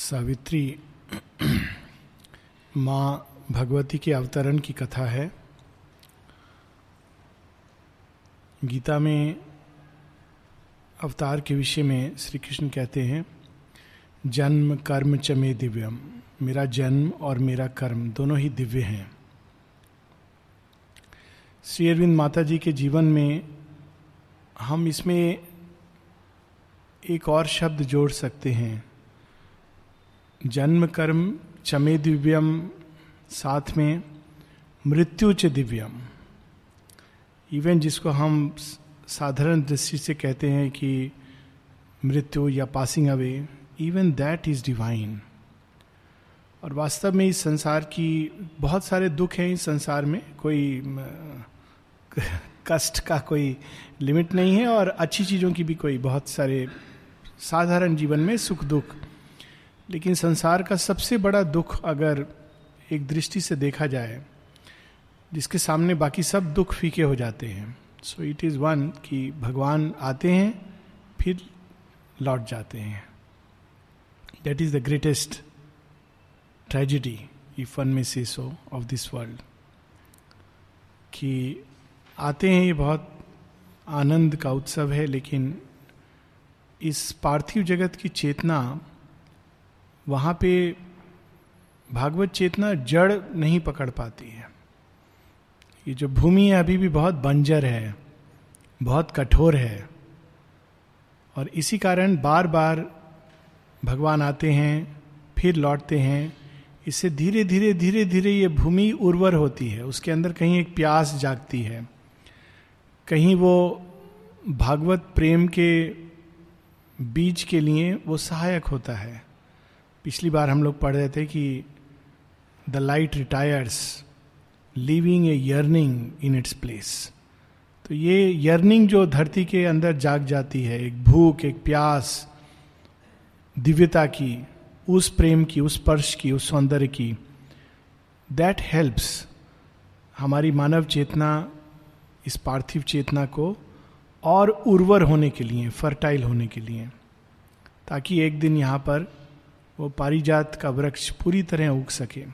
सावित्री, माँ भगवती के अवतरण की कथा है। गीता में अवतार के विषय में श्री कृष्ण कहते हैं, जन्म, कर्म च मे दिव्यम। मेरा जन्म और मेरा कर्म दोनों ही दिव्य हैं। श्री अरविंद माता जी के जीवन में हम इसमें एक और शब्द जोड़ सकते हैं। जन्म कर्म चमे दिव्यम, साथ में मृत्यु च दिव्यम। इवन जिसको हम साधारण दृष्टि से कहते हैं कि मृत्यु या passing away even that is divine और वास्तव में इस संसार की बहुत सारे दुख हैं इस संसार में, कोई कष्ट का कोई लिमिट नहीं है और अच्छी चीज़ों की भी कोई बहुत सारे साधारण जीवन में सुख दुख लेकिन संसार का सबसे बड़ा दुख अगर एक दृष्टि से देखा जाए, जिसके सामने बाकी सब दुख फीके हो जाते हैं सो इट इज़ वन कि भगवान आते हैं, फिर लौट जाते हैं। That is the greatest tragedy if one में से सो ऑफ़ दिस वर्ल्ड कि आते हैं ये बहुत आनंद का उत्सव है, लेकिन इस पार्थिव जगत की चेतना वहाँ पे भागवत चेतना जड़ नहीं पकड़ पाती है। ये जो भूमि है अभी भी बहुत बंजर है, बहुत कठोर है। और इसी कारण बार बार भगवान आते हैं, फिर लौटते हैं। इससे धीरे धीरे धीरे धीरे ये भूमि उर्वर होती है। उसके अंदर कहीं एक प्यास जागती है। कहीं वो भागवत प्रेम के बीज के लिए वो सहायक होता है। पिछली बार हम लोग पढ़ रहे थे कि the light retires, living a yearning in its place. तो ये यर्निंग जो धरती के अंदर जाग जाती है, एक भूख, एक प्यास, दिव्यता की, उस प्रेम की, उस स्पर्श की, उस सौंदर्य की दैट हेल्प्स हमारी मानव चेतना, इस पार्थिव चेतना को और उर्वर होने के लिए फर्टाइल होने के लिए, ताकि एक दिन यहाँ पर वो पारिजात का वृक्ष पूरी तरह उग सके,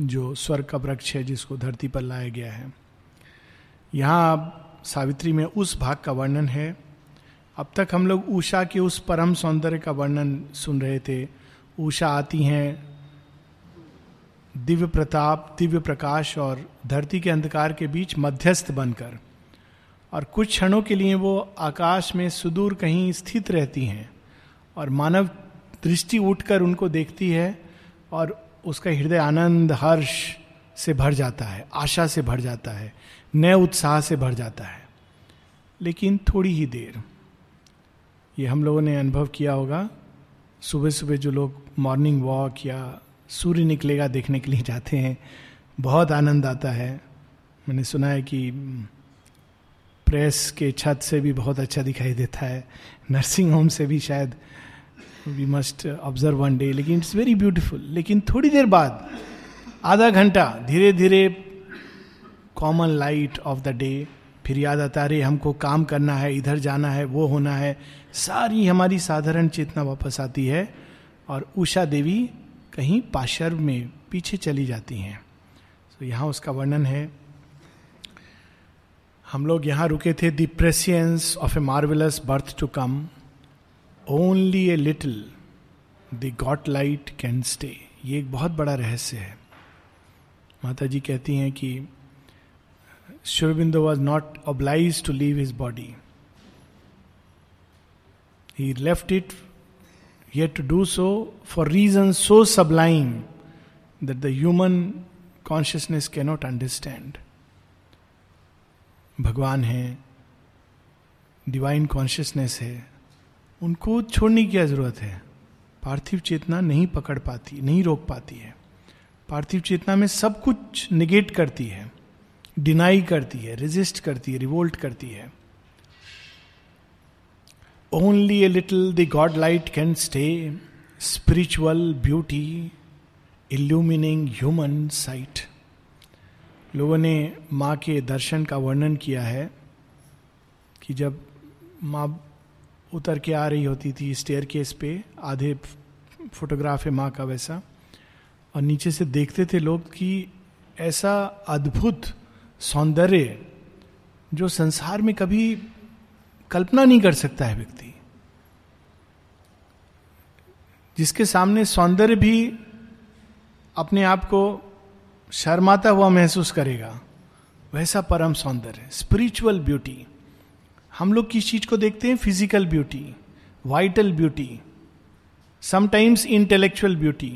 जो स्वर्ग का वृक्ष है जिसको धरती पर लाया गया है। यहाँ सावित्री में उस भाग का वर्णन है। अब तक हम लोग उषा के उस परम सौंदर्य का वर्णन सुन रहे थे। उषा आती हैं, दिव्य प्रताप, दिव्य प्रकाश और धरती के अंधकार के बीच मध्यस्थ बनकर। और कुछ क्षणों के लिए वो आकाश में सुदूर कहीं स्थित रहती हैं और मानव दृष्टि उठकर उनको देखती है और उसका हृदय आनंद, हर्ष से भर जाता है, आशा से भर जाता है, नए उत्साह से भर जाता है। लेकिन थोड़ी ही देर, ये हम लोगों ने अनुभव किया होगा सुबह सुबह जो लोग मॉर्निंग वॉक या सूर्य निकलेगा देखने के लिए जाते हैं, बहुत आनंद आता है। मैंने सुना है कि प्रेस के छत से भी बहुत अच्छा दिखाई देता है, नर्सिंग होम से भी शायद we must observe one day लेकिन इट्स वेरी ब्यूटिफुल लेकिन थोड़ी देर बाद, आधा घंटा, धीरे धीरे common light of the day फिर याद आता रहे हमको काम करना है, इधर जाना है, वो होना है। सारी हमारी साधारण चेतना वापस आती है और उषा देवी कहीं पाशर्व में पीछे चली जाती हैं। तो यहाँ उसका वर्णन है। हम लोग यहाँ रुके थे the prescience of a marvellous birth to come only a little the god light can stay ये एक बहुत बड़ा रहस्य है। माता जी कहती हैं कि शिवबिंदो was not obliged to leave his body he left it yet to do so for reason so sublime that the human consciousness cannot understand भगवान है डिवाइन कॉन्शियसनेस है। उनको छोड़ने की क्या ज़रूरत है? पार्थिव चेतना नहीं पकड़ पाती, नहीं रोक पाती है। पार्थिव चेतना में सब कुछ निगेट करती है डिनाई करती है रेजिस्ट करती है रिवोल्ट करती है। Only a little the god light can stay spiritual beauty illumining human sight लोगों ने माँ के दर्शन का वर्णन किया है कि जब माँ उतर के आ रही होती थी स्टेयर केस पे, आधे फोटोग्राफ है माँ का वैसा। और नीचे से देखते थे लोग कि ऐसा अद्भुत सौंदर्य जो संसार में कभी कल्पना नहीं कर सकता है व्यक्ति। जिसके सामने सौंदर्य भी अपने आप को शर्माता हुआ महसूस करेगा, वैसा परम सौंदर्य स्पिरिचुअल ब्यूटी हम लोग किस चीज़ को देखते हैं? Physical beauty vital beauty sometimes intellectual beauty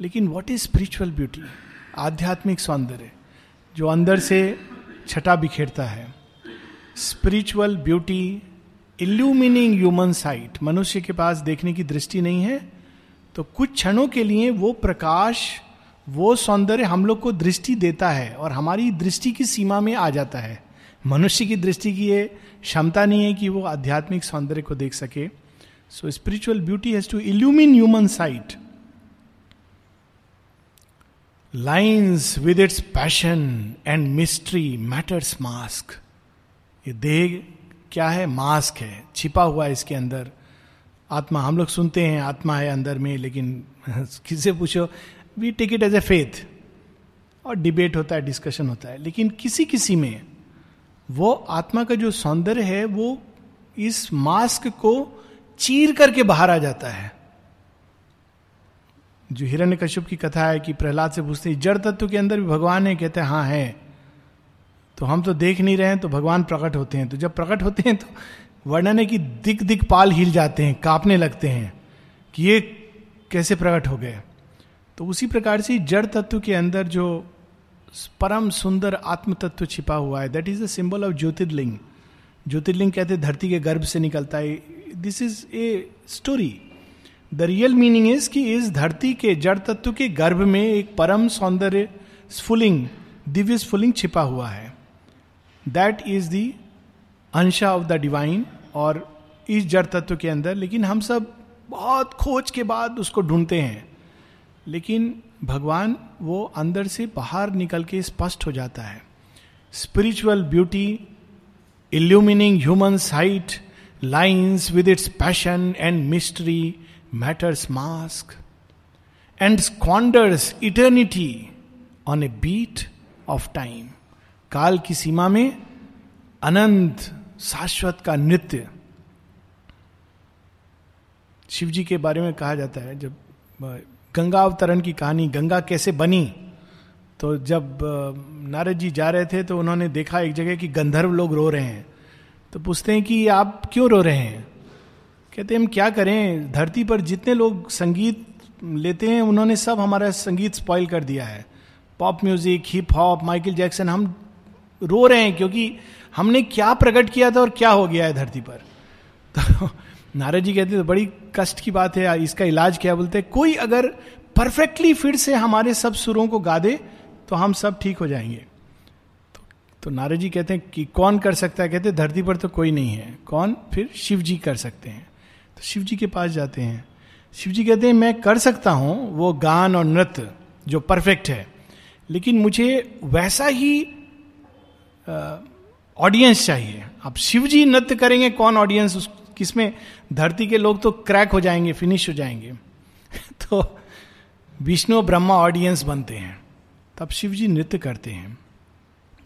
लेकिन व्हाट इज़ स्पिरिचुअल ब्यूटी आध्यात्मिक सौंदर्य, जो अंदर से छटा बिखेरता है। Spiritual beauty illumining human sight मनुष्य के पास देखने की दृष्टि नहीं है तो कुछ क्षणों के लिए वो प्रकाश, वो सौंदर्य हम लोग को दृष्टि देता है और हमारी दृष्टि की सीमा में आ जाता है। मनुष्य की दृष्टि की ये क्षमता नहीं है कि वो आध्यात्मिक सौंदर्य को देख सके। So spiritual beauty has to illumine human sight lines with its passion and mystery matter's mask ये देह क्या है? मास्क है। छिपा हुआ है इसके अंदर। आत्मा, हम लोग सुनते हैं आत्मा है अंदर में, लेकिन किसी पूछो? We take it as a faith और डिबेट होता है डिस्कशन होता है। लेकिन किसी किसी में वो आत्मा का जो सौंदर्य है, वो इस मास्क को चीर करके बाहर आ जाता है। जो हिरण्य कश्यप की कथा है कि प्रहलाद से पूछते हैं, जड़ तत्व के अंदर भी भगवान है, कहते हैं हाँ है। तो हम तो देख नहीं रहे हैं तो भगवान प्रकट होते हैं। तो जब प्रकट होते हैं तो वर्णन है कि दिक दिक पाल हिल जाते हैं, कांपने लगते हैं कि ये कैसे प्रकट हो गए। तो उसी प्रकार से जड़ तत्व के अंदर जो परम सुंदर आत्म तत्व छिपा हुआ है। That is the symbol of Jyotirlinga Jyotirlinga कहते धरती के गर्भ से निकलता है। This is a story the real meaning is कि इस धरती के जड़ तत्व के गर्भ में एक परम सौंदर्य स्फुलिंग, दिव्य स्फुलिंग छिपा हुआ है। दैट इज़ द अंशा ऑफ़ द डिवाइन और इस जड़ तत्व के अंदर। लेकिन हम सब बहुत खोज के बाद उसको ढूंढते हैं। लेकिन भगवान वो अंदर से बाहर निकल के स्पष्ट हो जाता है। Spiritual beauty illumining human sight lines with its passion and mystery matter's mask and squanders eternity on a beat of time काल की सीमा में अनंत शाश्वत का नृत्य। शिव जी के बारे में कहा जाता है जब गंगा अवतरण की कहानी, गंगा कैसे बनी? तो जब नारद जी जा रहे थे तो उन्होंने देखा एक जगह कि गंधर्व लोग रो रहे हैं। तो पूछते हैं कि आप क्यों रो रहे हैं? कहते हैं, हम क्या करें? धरती पर जितने लोग संगीत लेते हैं, उन्होंने सब हमारा संगीत स्पॉइल कर दिया है। Pop music hip hop Michael Jackson हम रो रहे हैं क्योंकि हमने क्या प्रकट किया था और क्या हो गया है धरती पर? तो नारद जी कहते तो बड़ी कष्ट की बात है इसका इलाज क्या बोलते हैं? कोई अगर परफेक्टली फिर से हमारे सब सुरों को गा दे तो हम सब ठीक हो जाएँगे. तो, तो नारद जी कहते हैं कि कौन कर सकता है? कहते धरती पर तो कोई नहीं है। कौन? फिर शिव जी कर सकते हैं। तो शिव जी के पास जाते हैं। शिव जी कहते हैं मैं कर सकता हूँ वो गान और नृत्य जो परफेक्ट है लेकिन मुझे वैसा ही ऑडियंस चाहिए। अब शिव जी नृत्य करेंगे कौन ऑडियंस किसमें? धरती के लोग तो क्रैक हो जाएँगे फिनिश हो जाएँगे। तो विष्णु ब्रह्मा ऑडियंस बनते हैं। तब शिव जी नृत्य करते हैं।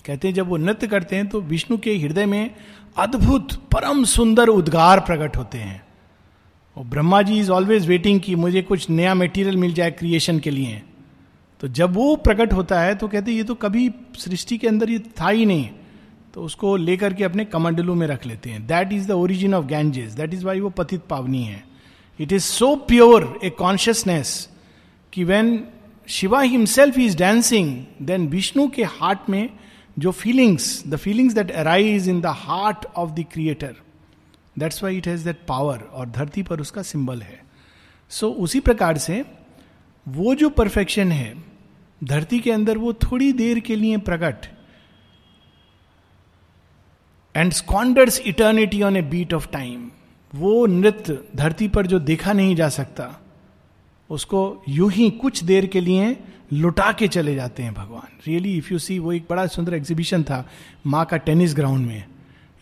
कहते हैं, जब वो नृत्य करते हैं तो विष्णु के हृदय में अद्भुत, परम सुंदर उद्गार प्रकट होते हैं। और Brahma ji is always waiting कि मुझे कुछ नया मेटीरियल मिल जाए क्रिएशन के लिए। तो जब वो प्रकट होता है तो कहते ये तो कभी सृष्टि के अंदर ये था ही नहीं। तो उसको लेकर के अपने कमंडलू में रख लेते हैं। That is the origin of Ganges that is why वो पतित पावनी है। It is so pure a consciousness कि when Shiva himself is dancing then Vishnu के हार्ट में जो feelings the feelings that arise in the heart of the creator that's why it has that power और धरती पर उसका symbol है। सो so, उसी प्रकार से वो जो परफेक्शन है धरती के अंदर वो थोड़ी देर के लिए प्रकट and squanders eternity on a beat of time वो नृत्य धरती पर जो देखा नहीं जा सकता, उसको यू ही कुछ देर के लिए लुटा के चले जाते हैं भगवान। रियली इफ़ यू सी वो एक बड़ा सुंदर एग्जीबिशन था माँ का टेनिस ग्राउंड में।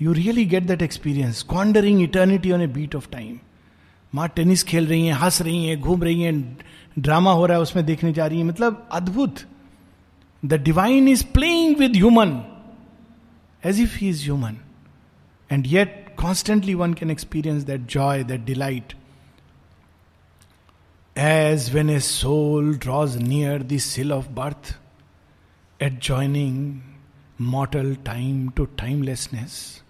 You really get that experience squandering eternity on a beat of time माँ टेनिस खेल रही हैं, हंस रही हैं, घूम रही हैं ड्रामा हो रहा है, उसमें देखने जा रही है। मतलब अद्भुत। The divine is playing with human as if he is human. And yet, constantly one can experience that joy, that delight. As when a soul draws near the sill of birth, adjoining mortal time to timelessness,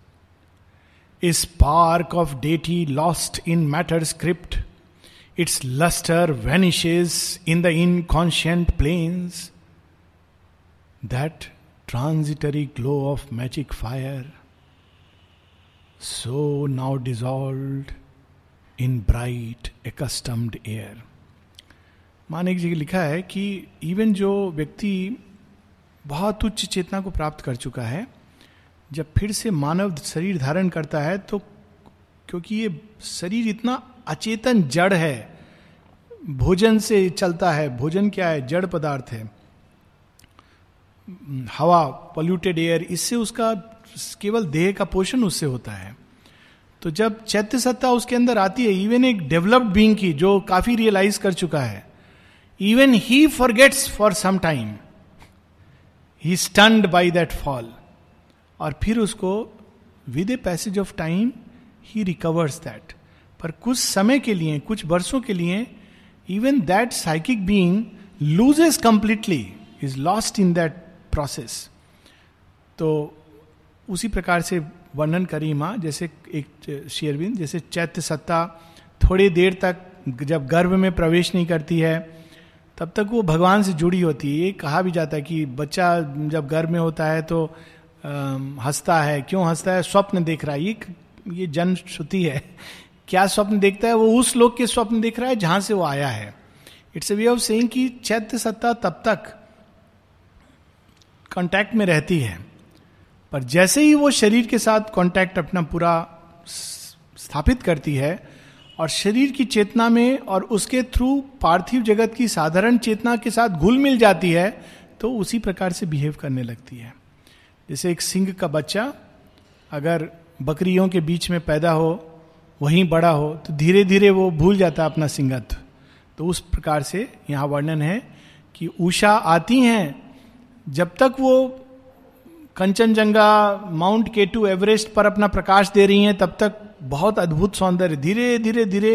a spark of deity lost in matter's crypt, its luster vanishes in the inconscient plains. That transitory glow of magic fire, so now dissolved in bright accustomed air. Manik ji लिखा है कि even जो व्यक्ति बहुत उच्च चेतना को प्राप्त कर चुका है जब फिर से मानव शरीर धारण करता है तो क्योंकि ये शरीर इतना अचेतन जड़ है भोजन से चलता है भोजन क्या है जड़ पदार्थ है हवा पोल्यूटेड एयर इससे उसका केवल देह का पोषण उससे होता है। तो जब चैत्य सत्ता उसके अंदर आती है इवन एक डेवलप्ड बींग की, जो काफ़ी रियलाइज़ कर चुका है even he forgets for some time he stunned by that fall और फिर उसको with a passage of time he recovers that पर कुछ समय के लिए, कुछ वर्षों के लिए even that psychic being loses completely is lost in that process तो उसी प्रकार से वर्णन करी माँ, जैसे एक शेयरविंद जैसे चैत्य सत्ता थोड़ी देर तक जब गर्भ में प्रवेश नहीं करती है, तब तक वो भगवान से जुड़ी होती है। ये कहा भी जाता है कि बच्चा जब गर्भ में होता है तो हंसता है। क्यों हंसता है? स्वप्न देख रहा है। ये ये जन श्रुति है। क्या स्वप्न देखता है? वो उस लोग के स्वप्न देख रहा है जहाँ से वो आया है। It's a way of saying कि चैत्य सत्ता तब तक कांटेक्ट में रहती है। पर जैसे ही वो शरीर के साथ कांटेक्ट अपना पूरा स्थापित करती है और शरीर की चेतना में और उसके थ्रू पार्थिव जगत की साधारण चेतना के साथ घुल मिल जाती है तो उसी प्रकार से बिहेव करने लगती है। जैसे एक सिंह का बच्चा अगर बकरियों के बीच में पैदा हो, वहीं बड़ा हो तो धीरे धीरे वो भूल जाता है अपना सिंगत्व तो उस प्रकार से यहाँ वर्णन है कि उषा आती हैं जब तक वो कंचनजंगा माउंट केटू एवरेस्ट पर अपना प्रकाश दे रही हैं तब तक बहुत अद्भुत सौंदर्य धीरे धीरे धीरे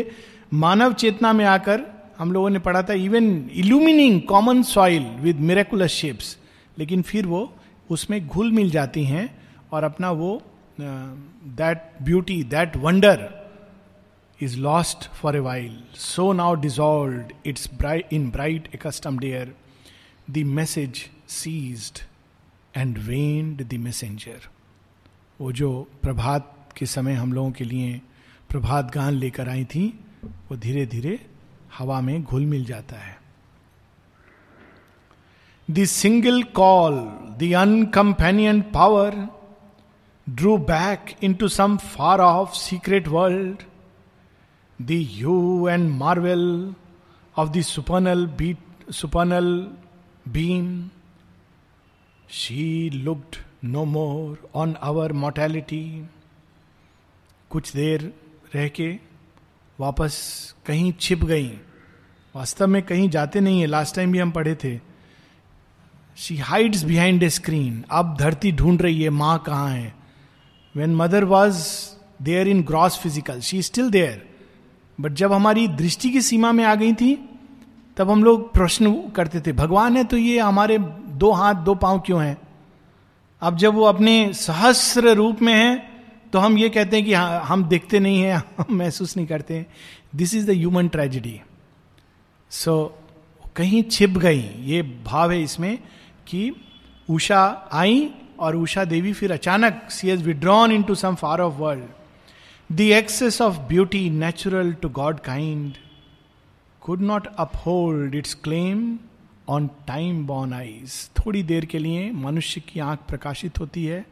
मानव चेतना में आकर हम लोगों ने पढ़ा था even illumining common soil with miraculous shapes लेकिन फिर वो उसमें घुल मिल जाती हैं और अपना वो that beauty that wonder is lost for a while. So now dissolved, its in bright bright accustomed air, the message ceased and waned the messenger. वो जो प्रभात के समय हम लोगों के लिए प्रभात गान लेकर आई थी वो धीरे धीरे हवा में घुल मिल जाता है the signal call the uncompanioned power drew back into some far off secret world the hue and marvel of the supernal beat, supernal beam. She looked no more on our mortality. कुछ देर रह के वापस कहीं छिप गई। वास्तव में कहीं जाते नहीं है। लास्ट टाइम भी हम पढ़े थे। She hides behind a screen अब धरती ढूंढ रही है, माँ कहाँ है? When mother was there in gross physical she still there but जब हमारी दृष्टि की सीमा में आ गई थी, तब हम लोग प्रश्न करते थे, भगवान है तो ये हमारे दो हाथ दो पाँव क्यों हैं? अब जब वो अपने सहस्र रूप में है तो हम ये कहते हैं कि हाँ, हम देखते नहीं हैं हम महसूस नहीं करते this is the human tragedy so कहीं छिप गई ये भाव है इसमें कि उषा आई और उषा देवी फिर अचानक सी as withdrawn into some far off world The excess of beauty natural to God kind could not uphold its claim on time born eyes थोड़ी देर के लिए मनुष्य की आँख प्रकाशित होती है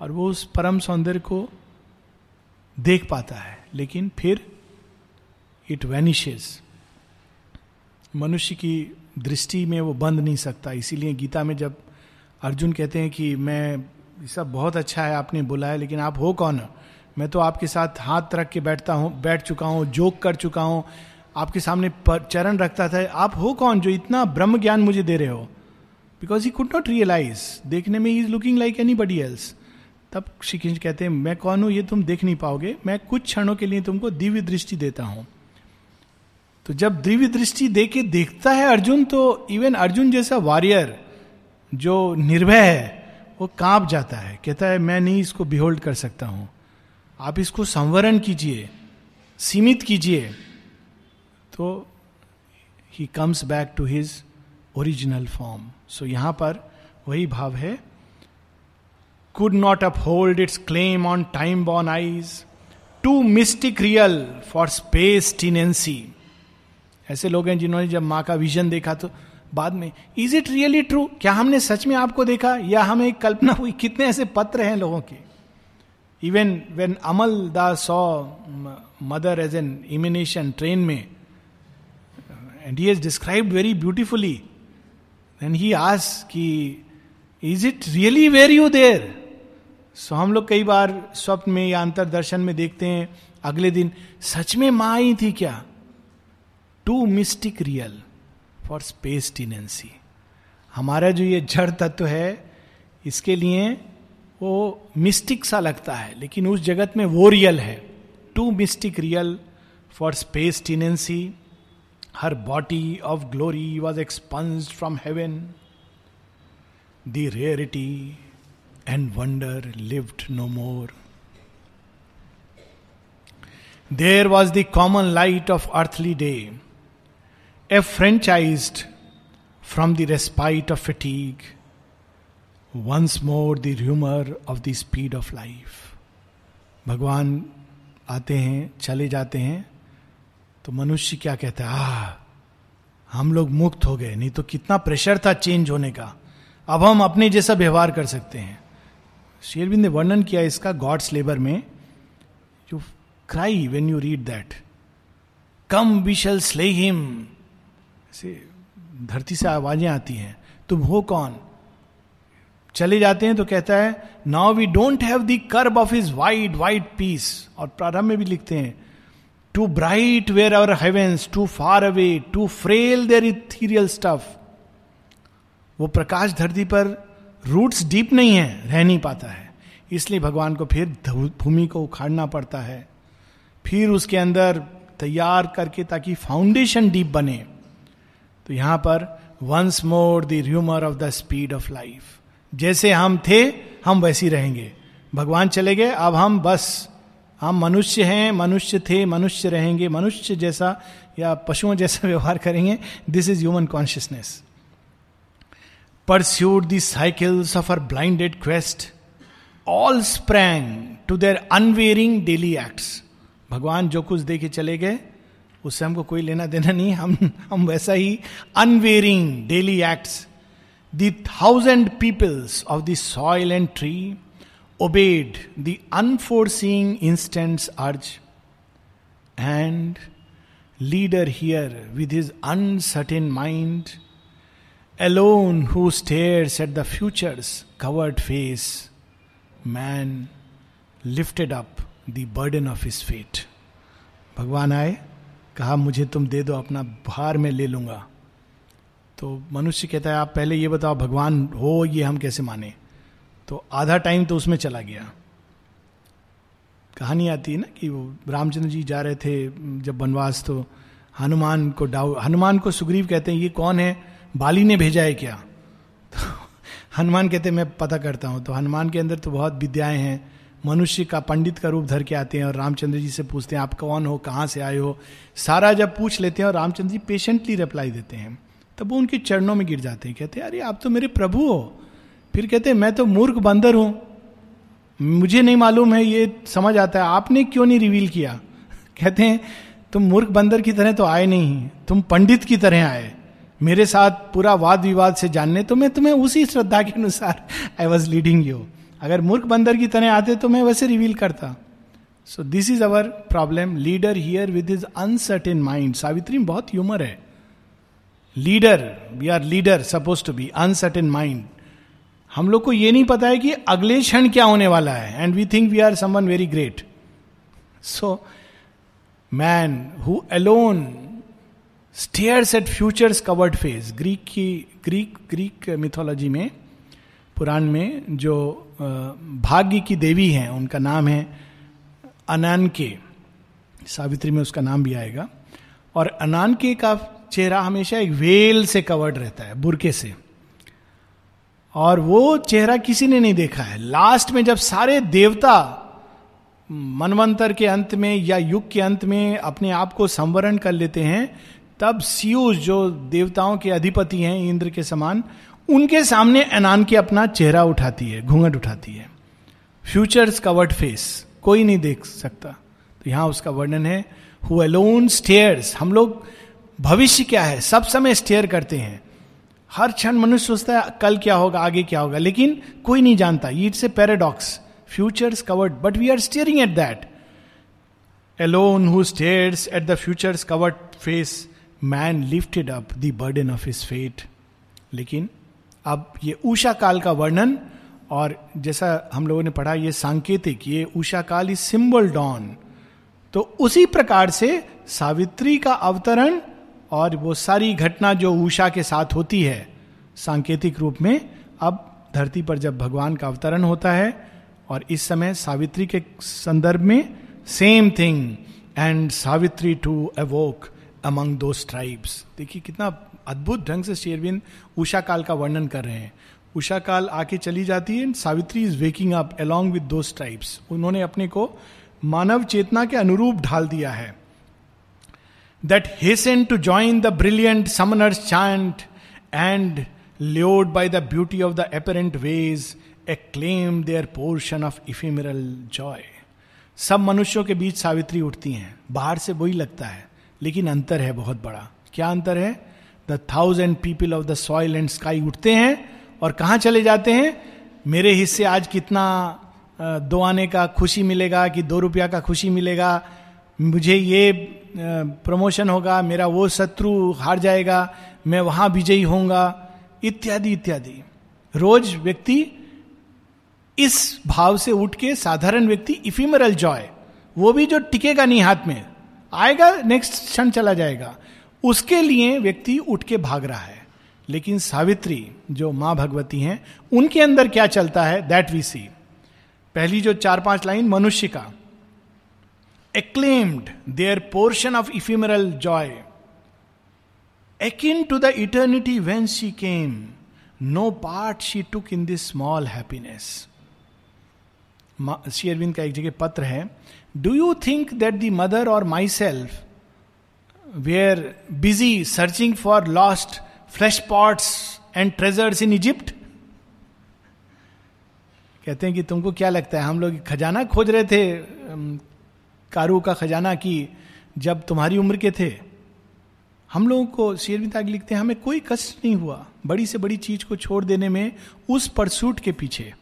और वो उस परम सौंदर्य को देख पाता है। लेकिन फिर इट वैनिशेज मनुष्य की दृष्टि में वो बंद नहीं सकता। इसीलिए गीता में जब अर्जुन कहते हैं कि मैं सब बहुत अच्छा है, आपने बोला है, लेकिन आप हो कौन? मैं तो आपके साथ हाथ रख के बैठता हूँ, बैठ चुका हूँ, जोक कर चुका हूँ आपके सामने चरण रखता था, आप हो कौन जो इतना ब्रह्म ज्ञान मुझे दे रहे हो? Because he could not realise देखने में ही is looking like anybody else तब श्री कृष्ण कहते हैं, मैं कौन हूँ? ये तुम देख नहीं पाओगे। मैं कुछ क्षणों के लिए तुमको दिव्य दृष्टि देता हूँ. तो जब दिव्य दृष्टि दे के देखता है अर्जुन तो इवन अर्जुन जैसा वॉरियर जो निर्भय है, वो काँप जाता है। कहता है, मैं नहीं इसको बिहोल्ड कर सकता हूँ। आप इसको संवरण कीजिए, सीमित कीजिए। तो he comes back to his original form so यहाँ पर वही भाव है। Could not uphold its claim on time born eyes too mystic real for space tenancy ऐसे लोग हैं जिन्होंने जब माँ का विजन देखा तो बाद में इज़ इट रियली ट्रू क्या हमने सच में आपको देखा? या हमें कल्पना हुई? कितने ऐसे पत्र हैं लोगों के? Even when Amal Das saw mother as an emanation train में and he has described very beautifully then he ask कि is it really were you there so हम लोग कई बार स्वप्न में या अंतर दर्शन में देखते हैं, अगले दिन, सच में माँ आई थी क्या? Too mystic real for space tenancy हमारा जो ये जड़ तत्व है, इसके लिए वो मिस्टिक सा लगता है, लेकिन उस जगत में वो रियल है. Too mystic real for space tenancy Her body of glory was expunge from heaven the rarity and wonder lived no more there was the common light of earthly day affranchised from the respite of fatigue, once more the rumor of the speed of life. भगवान आते हैं चले जाते हैं तो मनुष्य क्या कहता है आ हम लोग मुक्त हो गए, नहीं तो कितना प्रेशर था चेंज होने का। अब हम अपने जैसा व्यवहार कर सकते हैं। शेरविंद ने वर्णन किया इसका गॉड्स लेबर में you cry when you read that come we shall slay him से धरती से आवाज़ें आती हैं तुम हो कौन? चले जाते हैं तो कहता है now we don't have the curb of his white white peace और प्रारंभ में भी लिखते हैं too bright were our heavens too far away too frail their ethereal stuff वो प्रकाश धरती पर रूट्स डीप नहीं है, रह नहीं पाता है। इसलिए भगवान को फिर भूमि को उखाड़ना पड़ता है। फिर उसके अंदर तैयार करके ताकि फाउंडेशन डीप बने। तो यहाँ पर once more the rumour of the speed of life जैसे हम थे, हम वैसी रहेंगे। भगवान चले गए, अब हम बस हम मनुष्य हैं, मनुष्य थे, मनुष्य रहेंगे, मनुष्य जैसा या पशुओं जैसा व्यवहार करेंगे this is human consciousness pursued the cycles of her blinded quest all sprang to their unwearying daily acts भगवान जो कुछ दे के चले गए, उससे हमको कोई लेना देना नहीं, हम हम वैसा ही unwearying daily acts the thousand peoples of the and tree obeyed the unforeseeing instant's urge and leader here with his uncertain mind alone who stares at the future's covered face, man lifted up the burden of his fate. भगवान आए कहा मुझे तुम दे दो अपना भार में ले लूँगा. तो मनुष्य कहता है आप पहले ये बताओ भगवान हो ये हम कैसे माने? तो आधा टाइम तो उसमें चला गया। कहानी आती है ना कि वो रामचंद्र जी जा रहे थे जब वनवास तो हनुमान को डाउ, हनुमान को सुग्रीव कहते हैं, ये कौन है? बाली ने भेजा है क्या? तो हनुमान कहते हैं, मैं पता करता हूँ। तो हनुमान के अंदर तो बहुत विद्याएँ हैं। मनुष्य का पंडित का रूप धर के आते हैं और रामचंद्र जी से पूछते हैं, आप कौन हो? कहाँ से आए हो? सारा जब पूछ लेते हैं और रामचंद्र जी पेशेंटली रिप्लाई देते हैं। तब वो उनके चरणों में गिर जाते हैं। कहते हैं, अरे, आप तो मेरे प्रभु हो। फिर कहते मैं तो मूर्ख बंदर हूँ। मुझे नहीं मालूम है, ये समझ आता है। आपने क्यों नहीं रिवील किया? कहते हैं, तुम मूर्ख बंदर की तरह तो आए नहीं, तुम पंडित की तरह आए। मेरे साथ पूरा वाद विवाद से जानने तो मैं तुम्हें उसी श्रद्धा के अनुसार आई वॉज़ लीडिंग यू अगर मूर्ख बंदर की तरह आते तो मैं वैसे रिवील करता। So this is our problem leader here with is uncertain mind Savitri, बहुत ह्यूमर है। Leader we are leader suppose to be uncertain mind हम लोग को ये नहीं पता है कि अगले क्षण क्या होने वाला है। And we think we are someone very great so man who alone stares at future's covered face Greek की ग्रीक ग्रीक मिथोलॉजी में पुराण में जो भाग्य की देवी हैं, उनका नाम है अनान के सावित्री में उसका नाम भी आएगा। और अनानके का चेहरा हमेशा एक वेल से कवर्ड रहता है, बुरके से। और वो चेहरा किसी ने नहीं देखा है। लास्ट में जब सारे देवता मनवंतर के अंत में या युग के अंत में अपने आप को संवरण कर लेते हैं, तब सियूज जो देवताओं के अधिपति हैं, इंद्र के समान, उनके सामने एनान के अपना चेहरा उठाती है, घूंघट उठाती है। फ्यूचर्स कवर्ड फेस कोई नहीं देख सकता। तो यहाँ उसका वर्णन है हु अलोन स्टेयर्स हम लोग, भविष्य क्या है? सब समय स्टेयर करते हैं। हर क्षण मनुष्य सोचता है, कल क्या होगा, आगे क्या होगा, लेकिन कोई नहीं जानता। It's a paradox future's covered but we are staring at that alone who stares at the future's covered face man lifted up the burden of his fate लेकिन अब ये ऊषा काल का वर्णन, और जैसा हम लोगों ने पढ़ा, ये सांकेतिक, ये ऊषा काल इज़ सिंबल डॉन तो उसी प्रकार से सावित्री का अवतरण और वो सारी घटना जो उषा के साथ होती है, सांकेतिक रूप में, अब धरती पर जब भगवान का अवतरण होता है, और इस समय सावित्री के संदर्भ में same thing and Savitri too awoke among those tribes देखिए कितना अद्भुत ढंग से शेरविंद उषा काल का वर्णन कर रहे हैं। उषा काल आके चली जाती है and Savitri is waking up along with those tribes उन्होंने अपने को मानव चेतना के अनुरूप ढाल दिया है। That hastened to join the brilliant summoner's chant and, lured by the beauty of the apparent ways, acclaimed their portion of ephemeral joy. सब मनुष्यों के बीच सावित्री उठती हैं बाहर से वही लगता है लेकिन अंतर है बहुत बड़ा क्या अंतर है the thousand people of the soil and sky उठते हैं और कहा चले जाते हैं मेरे हिस्से आज कितना दो आने का खुशी मिलेगा कि दो रुपया का खुशी मिलेगा मुझे ये प्रमोशन होगा, मेरा वो शत्रु हार जाएगा, मैं वहाँ विजयी होऊँगा, इत्यादि इत्यादि। रोज व्यक्ति इस भाव से उठ के साधारण व्यक्ति इफिमरल जॉय वो भी जो टिकेगा नहीं हाथ में, आएगा नेक्स्ट क्षण चला जाएगा, उसके लिए व्यक्ति उठ के भाग रहा है। लेकिन सावित्री, जो माँ भगवती हैं, उनके अंदर क्या चलता है दैट वी सी पहली जो चार पाँच लाइन, मनुष्य का acclaimed their portion of ephemeral joy. Akin to the eternity whence she came, no part she took in this small happiness. Shri Arvind का एक जगह पत्र है do you think that the mother और myself were busy searching for lost flesh pots and treasures in Egypt कहते हैं कि तुमको क्या लगता है हम लोग खजाना खोज रहे थे कारू का खजाना कि जब तुम्हारी उम्र के थे। हम लोगों को शेरविन ताग लिखते हैं, हमें कोई कष्ट नहीं हुआ। बड़ी से बड़ी चीज़ को छोड़ देने में उस परसूट के पीछे।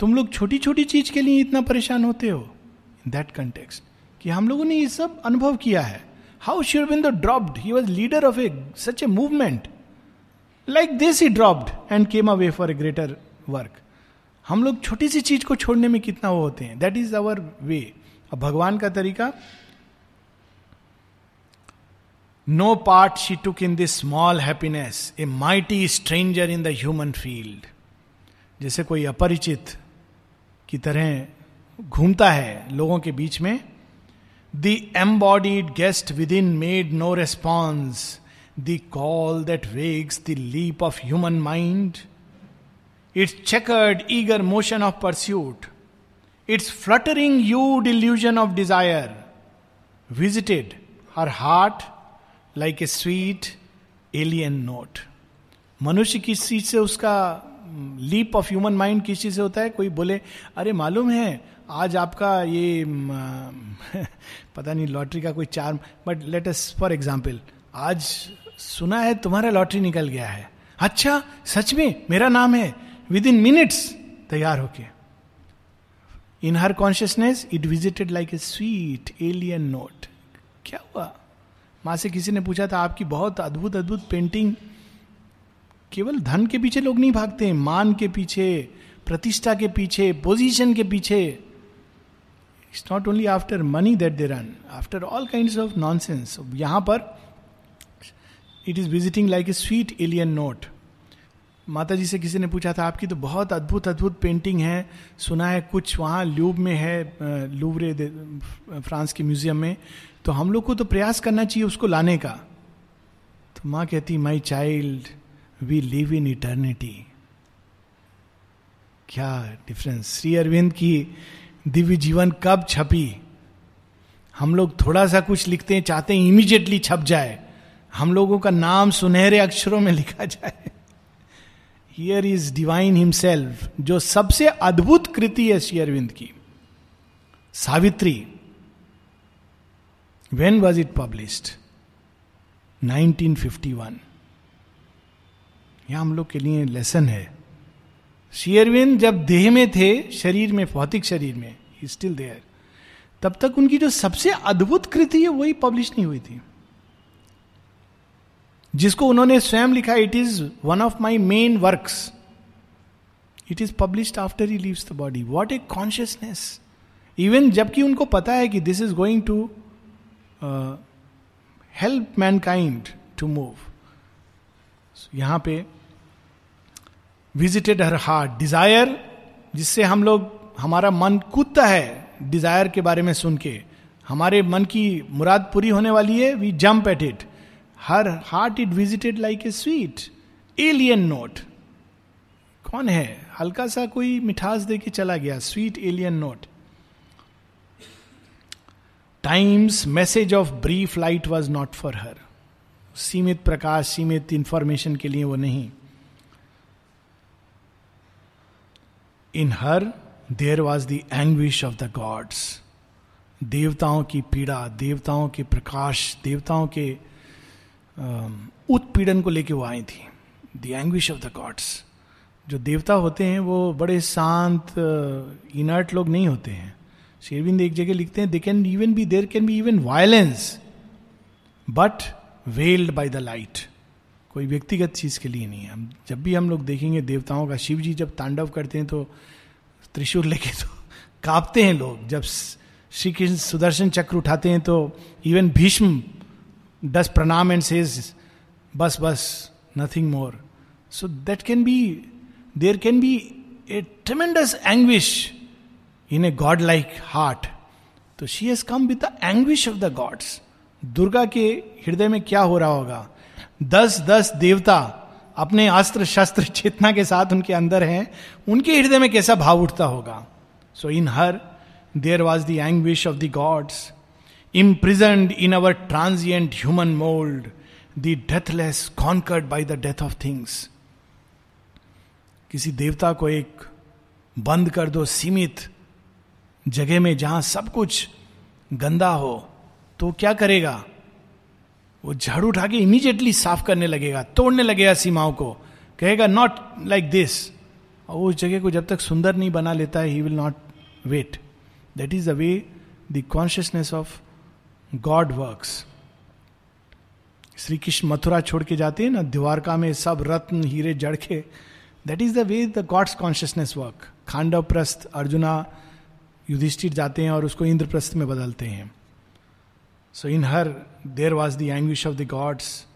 तुम लोग छोटी छोटी चीज़ के लिए इतना परेशान होते हो? इन दैट कंटेक्स कि हम लोगों ने ये सब अनुभव किया है। How शेरविंदो dropped he was leader of a such a movement like this he dropped and came away for a greater work हम लोग छोटी सी चीज़ को छोड़ने में कितना वो होते हैं। दैट इज़ अवर वे अब भगवान का तरीका no part she took in this small happiness a mighty stranger in the human field जैसे कोई अपरिचित की तरह घूमता है लोगों के बीच में the embodied guest within made no response the call that wakes the leap of human mind its chequered eager motion of pursuit Its fluttering hue delusion of desire visited her heart like a sweet alien note मनुष्य किस चीज़ से उसका leap of human mind किस चीज़ से होता है? कोई बोले, अरे, मालूम है, आज आपका ये पता नहीं, लॉटरी का कोई चार but let us for example आज सुना है तुम्हारा लॉटरी निकल गया है। अच्छा सच में, मेरा नाम है। विद इन मिनट्स तैयार होके। In her consciousness it visited like a sweet alien note क्या हुआ? माँ से किसी ने पूछा था, आपकी बहुत अद्भुत अद्भुत पेंटिंग केवल धन के पीछे लोग नहीं भागते, मान के पीछे, प्रतिष्ठा के पीछे पोजीशन के पीछे? It's not only after money that they run after all kind of nonsense यहाँ पर it is visiting like a sweet alien note माता जी से किसी ने पूछा था, आपकी तो बहुत अद्भुत अद्भुत पेंटिंग है। सुना है कुछ वहाँ ल्यूब में है लूवरे फ्रांस के म्यूज़ियम में। तो हम लोग को तो प्रयास करना चाहिए उसको लाने का। तो माँ कहती my child we live in eternity क्या डिफरेंस श्री अरविंद की दिव्य जीवन कब छपी? हम लोग थोड़ा सा कुछ लिखते हैं, चाहते हैं इमीडिएटली छप जाए। हम लोगों का नाम सुनहरे अक्षरों में लिखा जाए। हियर इज़ डिवाइन हिमसेल्फ जो सबसे अद्भुत कृति है श्री अरविंद की। Savitri when was it published 1951 यह हम लोग के लिए लेसन है। शेयरविन जब देह में थे, शरीर में, भौतिक शरीर में स्टिल देयर तब तक उनकी जो सबसे अद्भुत कृति है, वही पब्लिश नहीं हुई थी। जिसको उन्होंने स्वयं लिखा it is one of my main work it is published after he leaves the body what a consciousness even जबकि उनको पता है कि this is going to help mankind to move यहाँ पे विजिटेड हर हार्ट डिज़ायर जिससे हम लोग, हमारा मन कूदता है डिज़ायर के बारे में सुन के, हमारे मन की मुराद पूरी होने वाली है we jump at it her heart it visited like a sweet, alien note. कौन है? हल्का सा कोई मिठास दे के चला गया, sweet alien note. Times message of brief light was not for her. सीमित प्रकाश, सीमित इंफॉर्मेशन के लिए वो नहीं। In her, there was the anguish of the gods. देवताओं की पीड़ा, देवताओं के प्रकाश, देवताओं के उत्पीड़न को लेके वो आई थी। The anguish of the gods जो देवता होते हैं, वो बड़े शांत इनर्ट लोग नहीं होते हैं। शेरविंद एक जगह लिखते हैं they can even be there can be even violence but veiled by the light कोई व्यक्तिगत चीज़ के लिए नहीं है। जब भी हम लोग देखेंगे देवताओं का, शिव जी जब तांडव करते हैं तो त्रिशूल लेके तो कांपते हैं लोग। जब श्री कृष्ण सुदर्शन चक्र उठाते हैं तो इवन भीष्म प्रणाम एंड सेज बस बस nothing more so that can be there can be a tremendous anguish in a god like heart तो she has come with the anguish of the gods Durga के हृदय में क्या हो रहा होगा? दस दस देवता अपने अस्त्र शस्त्र चेतना के साथ उनके अंदर हैं। उनके हृदय में कैसा भाव उठता होगा? So in her there was the anguish of the gods imprisoned in our transient human mold, the deathless conquered by the death of things. किसी देवता को एक बंद कर दो सीमित जगह में जहाँ सब कुछ गंदा हो तो क्या करेगा? वो झाड़ू उठा के इमीजिएटली साफ़ करने लगेगा तोड़ने लगेगा सीमाओं को। कहेगा नॉट लाइक दिस और उस जगह को जब तक सुंदर नहीं बना लेता है he will not wait that is the way the consciousness of god works Shri Krishna Mathura छोड़ के जाते हैं ना, द्वारका में सब रत्न, हीरे जड़ के that is the way the gods consciousness work Khandavprastha Arjuna Yudhishthir जाते हैं और उसको इंद्रप्रस्थ में बदलते हैं। So in her there was the anguish of the gods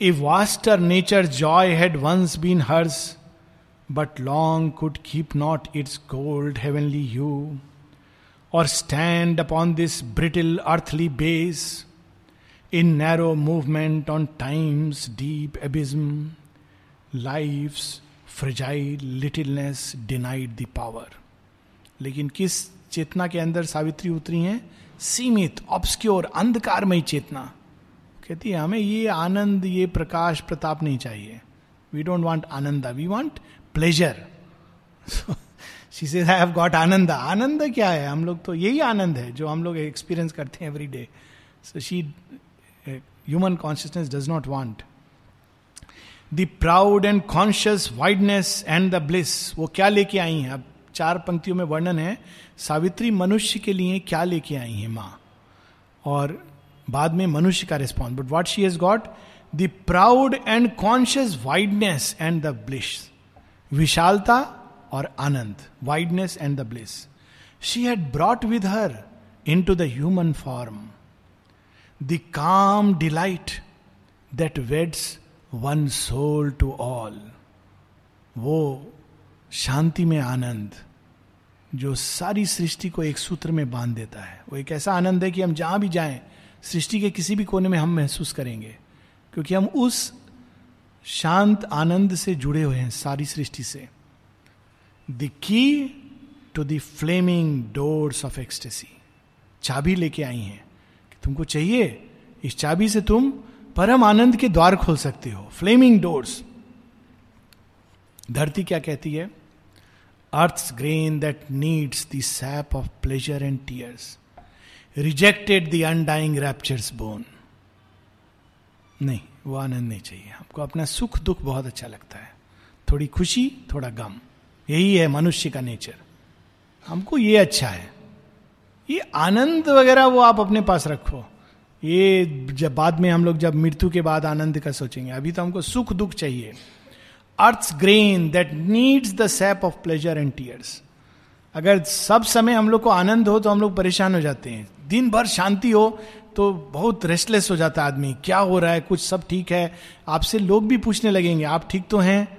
a vaster nature joy had once been hers but long could keep not its gold heavenly hue or stand upon this brittle earthly base in narrow movement on time's deep abysm, life's fragile littleness denied the power. लेकिन किस चेतना के अंदर सावित्री उतरी हैं सीमित obscure अंधकारमय चेतना कहती है हमें ये आनंद ये प्रकाश प्रताप नहीं चाहिए we don't want ananda we want pleasure she say I have got ananda आनंद क्या है हम लोग तो यही आनंद है जो हम लोग एक्सपीरियंस करते हैं every day so she human consciousness does not want the proud and conscious wideness and the bliss वो क्या लेके आई हैं अब चार पंक्तियों में वर्णन है सावित्री मनुष्य के लिए क्या लेके आई हैं माँ और बाद में मनुष्य का response but what she has got the proud and conscious wideness and the bliss विशालता और आनंद wideness and the bliss she had brought with her into the human form the calm delight that weds one soul to all वो शांति में आनंद, जो सारी सृष्टि को एक सूत्र में बाँध देता है। वो एक ऐसा आनंद है कि हम जहाँ भी जाएँ, सृष्टि के किसी भी कोने में हम महसूस करेंगे, क्योंकि हम उस शांत आनंद से जुड़े हुए हैं सारी सृष्टि से। The key to the flaming doors of ecstasy चाबी लेके आई हैं कि तुमको चाहिए, इस चाबी से तुम परम आनंद के द्वार खोल सकते हो। फ्लेमिंग डोर्स धरती क्या कहती है? Earth grain that needs the sap of pleasure and tears rejected the undying rapture's boon नहीं, वो आनंद नहीं चाहिए। हमको अपना सुख दुख बहुत अच्छा लगता है। थोड़ी खुशी, थोड़ा गम। यही है मनुष्य का नेचर। हमको ये अच्छा है। ये आनंद वगैरह वो आप अपने पास रखो। ये जब बाद में हम लोग जब मृत्यु के बाद आनंद का सोचेंगे। अभी तो हमको सुख दुख चाहिए। Earth grain that needs the sap of pleasure and tears अगर सब समय हम लोग को आनंद हो तो हम लोग परेशान हो जाते हैं। दिन भर शांति हो तो बहुत रेस्टलेस हो जाता है आदमी। क्या हो रहा है? कुछ सब ठीक है? आपसे लोग भी पूछने लगेंगे। आप ठीक तो हैं?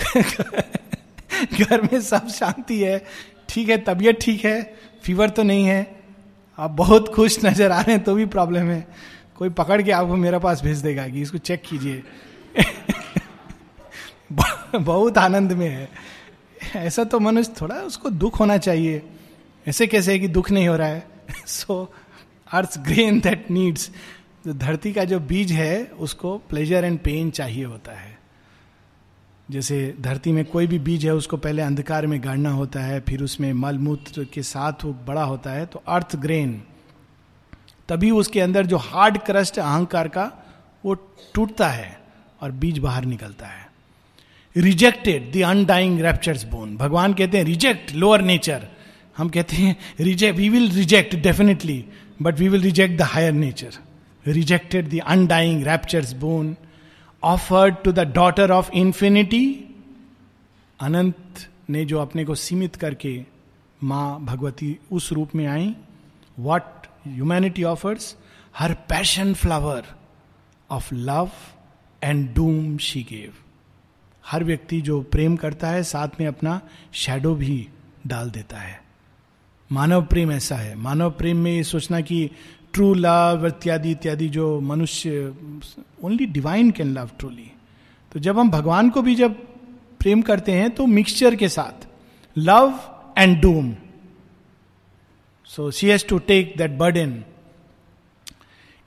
घर में सब शांति है। ठीक है, तबीयत ठीक है फीवर तो नहीं है। आप बहुत खुश नज़र आ रहे हैं तो भी प्रॉब्लम है। कोई पकड़ के आपको मेरे पास भेज देगा कि इसको चेक कीजिए। बहुत आनंद में है। ऐसा तो मनुष्य थोड़ा उसको दुख होना चाहिए। ऐसे कैसे है कि दुख नहीं हो रहा है? So earth grain that needs धरती का जो बीज है, उसको प्लेजर एंड पेन चाहिए होता है। जैसे धरती में कोई भी बीज है, उसको पहले अंधकार में गाड़ना होता है, फिर उसमें मल मूत्र के साथ वो बड़ा होता है तो अर्थ ग्रेन। तभी उसके अंदर जो हार्ड क्रस्ट अहंकार का, वो टूटता है और बीज बाहर निकलता है। Rejected the undying rapture's boon भगवान कहते हैं रिजेक्ट लोअर नेचर हम कहते हैं reject we will reject definitely but we will reject the higher nature rejected the undying rapture's boon offered to the daughter of infinity अनंत ने जो अपने को सीमित करके माँ भगवती उस रूप में आई। What humanity offers her passion flower of love and doom she gave her व्यक्ति जो प्रेम करता है, साथ में अपना शेडो भी डाल देता है। मानव प्रेम ऐसा है। मानव प्रेम में ये सोचना कि ट्रू लव इत्यादि इत्यादि जो मनुष्य only divine can love truly तो जब हम भगवान को भी जब प्रेम करते हैं तो मिक्सचर के साथ love and doom so she has to take that burden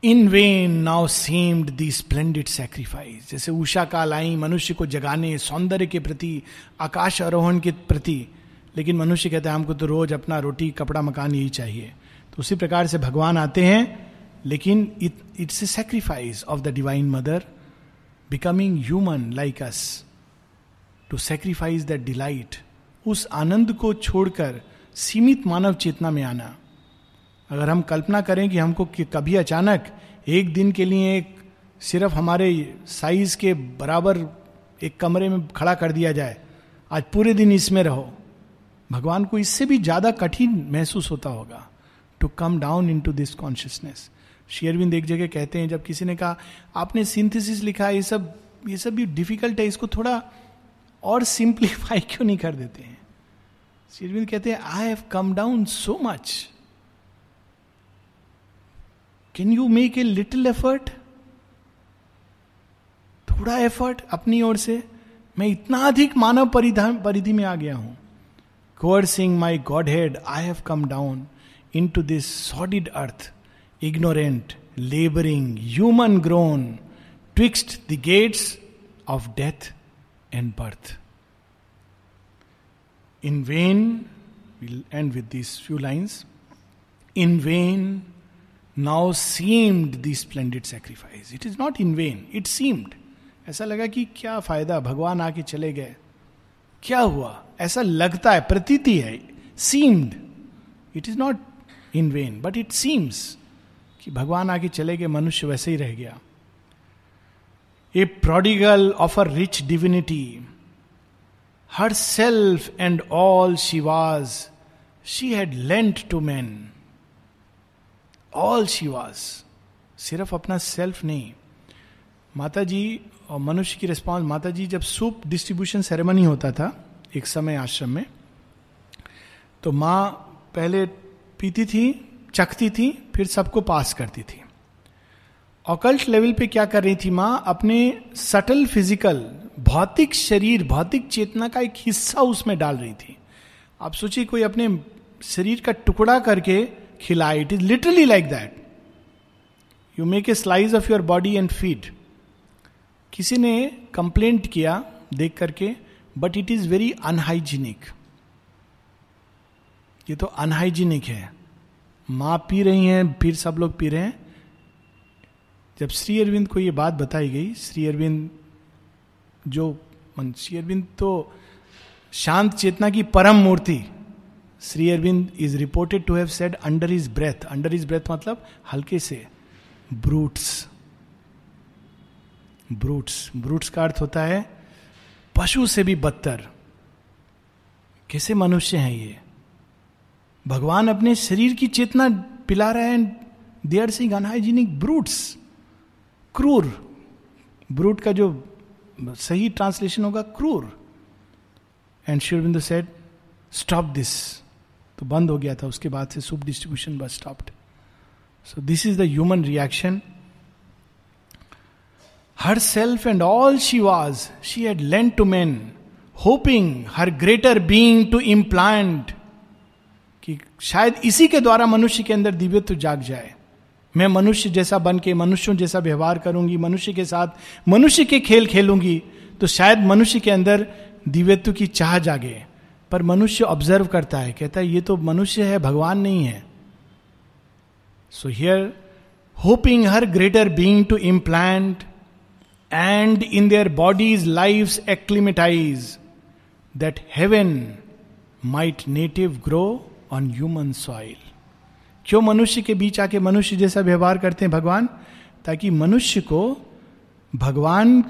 in when now seemed the splendid sacrifice जैसे उषा काल आई, मनुष्य को जगाने, सौंदर्य के प्रति, आकाश आरोहण के प्रति। लेकिन मनुष्य कहता है, हमको तो रोज अपना रोटी, कपड़ा, मकान यही चाहिए। तो उसी प्रकार से भगवान आते हैं, लेकिन it's a sacrifice of the divine mother becoming human like us to sacrifice the delight उस आनंद को छोड़कर सीमित मानव चेतना में आना। अगर हम कल्पना करें कि हमको कि कभी अचानक एक दिन के लिए एक सिर्फ़ हमारे साइज़ के बराबर एक कमरे में खड़ा कर दिया जाए, आज पूरे दिन इसमें रहो। भगवान को इससे भी ज़्यादा कठिन महसूस होता होगा। To come down into this consciousness Sri Aurobindo एक जगह कहते हैं, जब किसी ने कहा, आपने सिंथेसिस लिखा, ये सब ये सब भी डिफ़िकल्ट है, इसको थोड़ा और सिंप्लीफाई क्यों नहीं कर देते हैं? शेयरविंद कहते हैं I have come down so much can you make a little effort थोड़ा एफर्ट अपनी ओर से. मैं इतना अधिक मानव परिधान, परिधि में आ गया हूँ. Cursing my god had I have come down into this sordid earth, ignorant, laboring, human grown, twixt the gates of death and birth. In vain, we'll end with these few lines. In vain now seemed the splendid sacrifice. It is not in vain, it seemed. ऐसा लगा कि क्या फायदा भगवान आके चले गए क्या हुआ ऐसा लगता है प्रतीति है seemed it is not in vain but it seems कि भगवान आगे चले गए, मनुष्य वैसे ही रह गया। A prodigal of a rich divinity herself and all she was she had lent to man all she was सिर्फ़ अपना सेल्फ नहीं। माता जी और मनुष्य की रिस्पॉन्स माता जी जब सूप डिस्ट्रीब्यूशन सेरेमनी होता था, एक समय आश्रम में तो माँ पहले पीती थी, चखती थी, फिर सबको पास करती थी। ऑकल्ट लेवल पे क्या कर रही थी माँ? अपने सटल फ़िज़िकल, भौतिक शरीर, भौतिक चेतना का एक हिस्सा उसमें डाल रही थी। आप सोचिए कोई अपने शरीर का टुकड़ा करके खिलाए। It is literally like that you make a slice of your body and feed किसी ने कंप्लेंट किया देख करके but it is very unhygienic ये तो अनहाइजीनिक है। माँ पी रही हैं, फिर सब लोग पी रहे हैं। जब श्री अरविंद को ये बात बताई गई, श्री अरविंद जो श्री अरविंद तो शांत चेतना की परम मूर्ति। Shri Arvind is reported to have said under his breath under his breath मतलब हल्के से। ब्रूट्स ब्रूट्स ब्रूट्स का अर्थ होता है, पशु से भी बदतर। कैसे मनुष्य हैं ये? भगवान अपने शरीर की चेतना पिला रहे हैं। They are sing unhygienic brutes, क्रूर, ब्रूट का जो सही ट्रांसलेशन होगा, क्रूर। And Shivbindu said stop this तो बंद हो गया था, उसके बाद से सुप डिस्ट्रीब्यूशन बस stopped so this is the human reaction herself and all she was she had lent to man hoping her greater being to implant शायद इसी के द्वारा मनुष्य के अंदर दिव्यत्व जाग जाए। मैं मनुष्य जैसा बन के मनुष्यों जैसा व्यवहार करूँगी, मनुष्य के साथ मनुष्य के खेल खेलूँगी तो शायद मनुष्य के अंदर दिव्यत्व की चाह जागे। पर मनुष्य ऑब्ज़र्व करता है, कहता है, ये तो मनुष्य है, भगवान नहीं है। So here hoping her greater being to implant and in their bodies life acclimatize that heaven might native grow on human soil क्यों मनुष्य के बीच आके मनुष्य जैसा व्यवहार करते हैं भगवान? ताकि मनुष्य को भगवान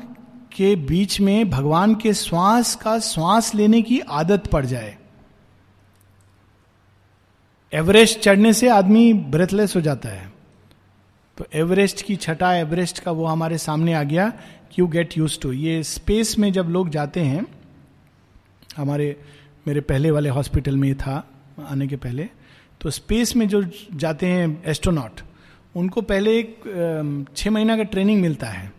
के बीच में, भगवान के श्वास का श्वास लेने की आदत पड़ जाए। एवरेस्ट चढ़ने से आदमी ब्रेथलेस हो जाता है। तो एवरेस्ट की छटा, एवरेस्ट का वो हमारे सामने आ गया। यू गेट यूज़ टू ये स्पेस में जब लोग जाते हैं, हमारे, मेरे पहले वाले हॉस्पिटल में था। आने के पहले तो स्पेस में जो जाते हैं एस्ट्रोनॉट उनको पहले एक छः महीना का ट्रेनिंग मिलता है।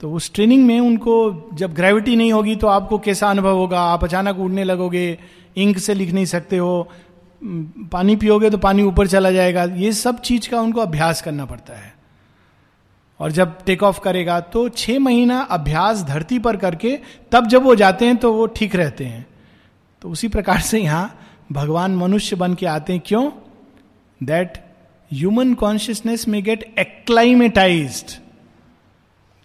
तो उस ट्रेनिंग में उनको जब ग्रेविटी नहीं होगी तो आपको कैसा अनुभव होगा? आप अचानक उड़ने लगोगे इंक से लिख नहीं सकते हो पानी पियोगे तो पानी ऊपर चला जाएगा। ये सब चीज़ का उनको अभ्यास करना पड़ता है। और जब टेक ऑफ़ करेगा तो छह महीना अभ्यास धरती पर करके, तब जब वो जाते हैं तो वो ठीक रहते हैं। तो उसी प्रकार से यहाँ भगवान मनुष्य बन के आते हैं, क्यों? दैट ह्यूमन कॉन्शियसनेस में get acclimatize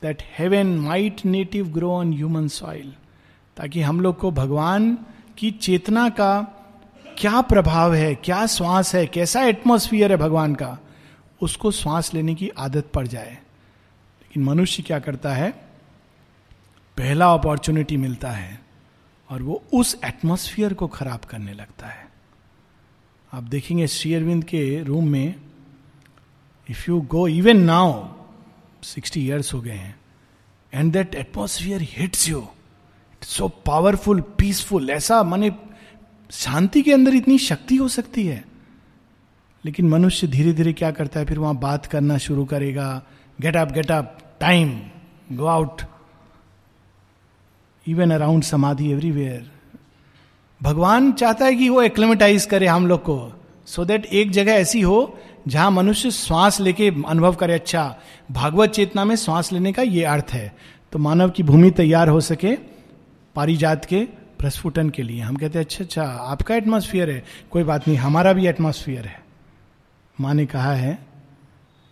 that heaven might native grow on human soil ताकि हम लोग को भगवान की चेतना का क्या प्रभाव है, क्या श्वास है, कैसा एटमोस्फियर है भगवान का, उसको श्वास लेने की आदत पड़ जाए। लेकिन मनुष्य क्या करता है? पहला अपॉर्चुनिटी मिलता है। और वो उस एटमोस्फियर को खराब करने लगता है। आप देखेंगे शेयरविंद के रूम में if you go even now sixty years हो गए हैं and that atmosphere hits you it's so powerful peaceful ऐसा माने शांति के अंदर इतनी शक्ति हो सकती है। लेकिन मनुष्य धीरे धीरे क्या करता है? फिर वहाँ बात करना शुरू करेगा। Get up get up time go out even around समाधि एवरीवेयर भगवान चाहता है कि वो एक्लेमेटाइज करे हम लोग को सो so देट एक जगह ऐसी हो जहाँ मनुष्य श्वास लेके अनुभव करे अच्छा भागवत चेतना में श्वास लेने का ये अर्थ है। तो मानव की भूमि तैयार हो सके पारिजात के प्रस्फुटन के लिए। हम कहते हैं अच्छा अच्छा आपका एटमोसफियर है, कोई बात नहीं, हमारा भी एटमोसफियर है। माँ ने कहा है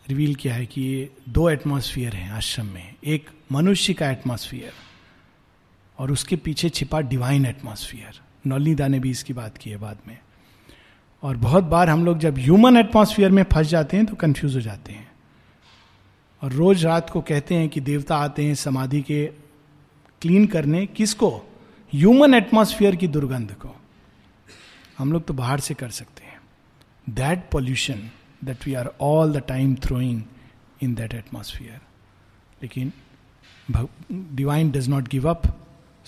रिवील किया है कि ये दो एटमोसफियर हैं आश्रम में, एक मनुष्य का एटमोसफियर और उसके पीछे छिपा डिवाइन एटमोसफियर नौलिदा ने भी इसकी बात की है बाद में। और बहुत बार हम लोग जब ह्यूमन एटमोसफियर में फंस जाते हैं तो कंफ्यूज हो जाते हैं। और रोज रात को कहते हैं कि देवता आते हैं समाधि के क्लीन करने। किसको? ह्यूमन एटमोसफियर की दुर्गंध को। हम लोग तो बाहर से कर सकते हैं। That pollution that we are all the time throwing in that atmosphere लेकिन divine does not give up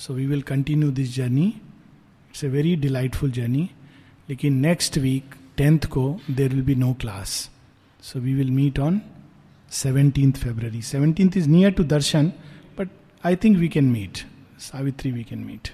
so we will continue this journey it's a very delightful journey लेकिन नेक्स्ट वीक टेंथ को there will be no class so we will meet on seventeenth February seventeenth is near to darshan but I think we can meet Savitri we can meet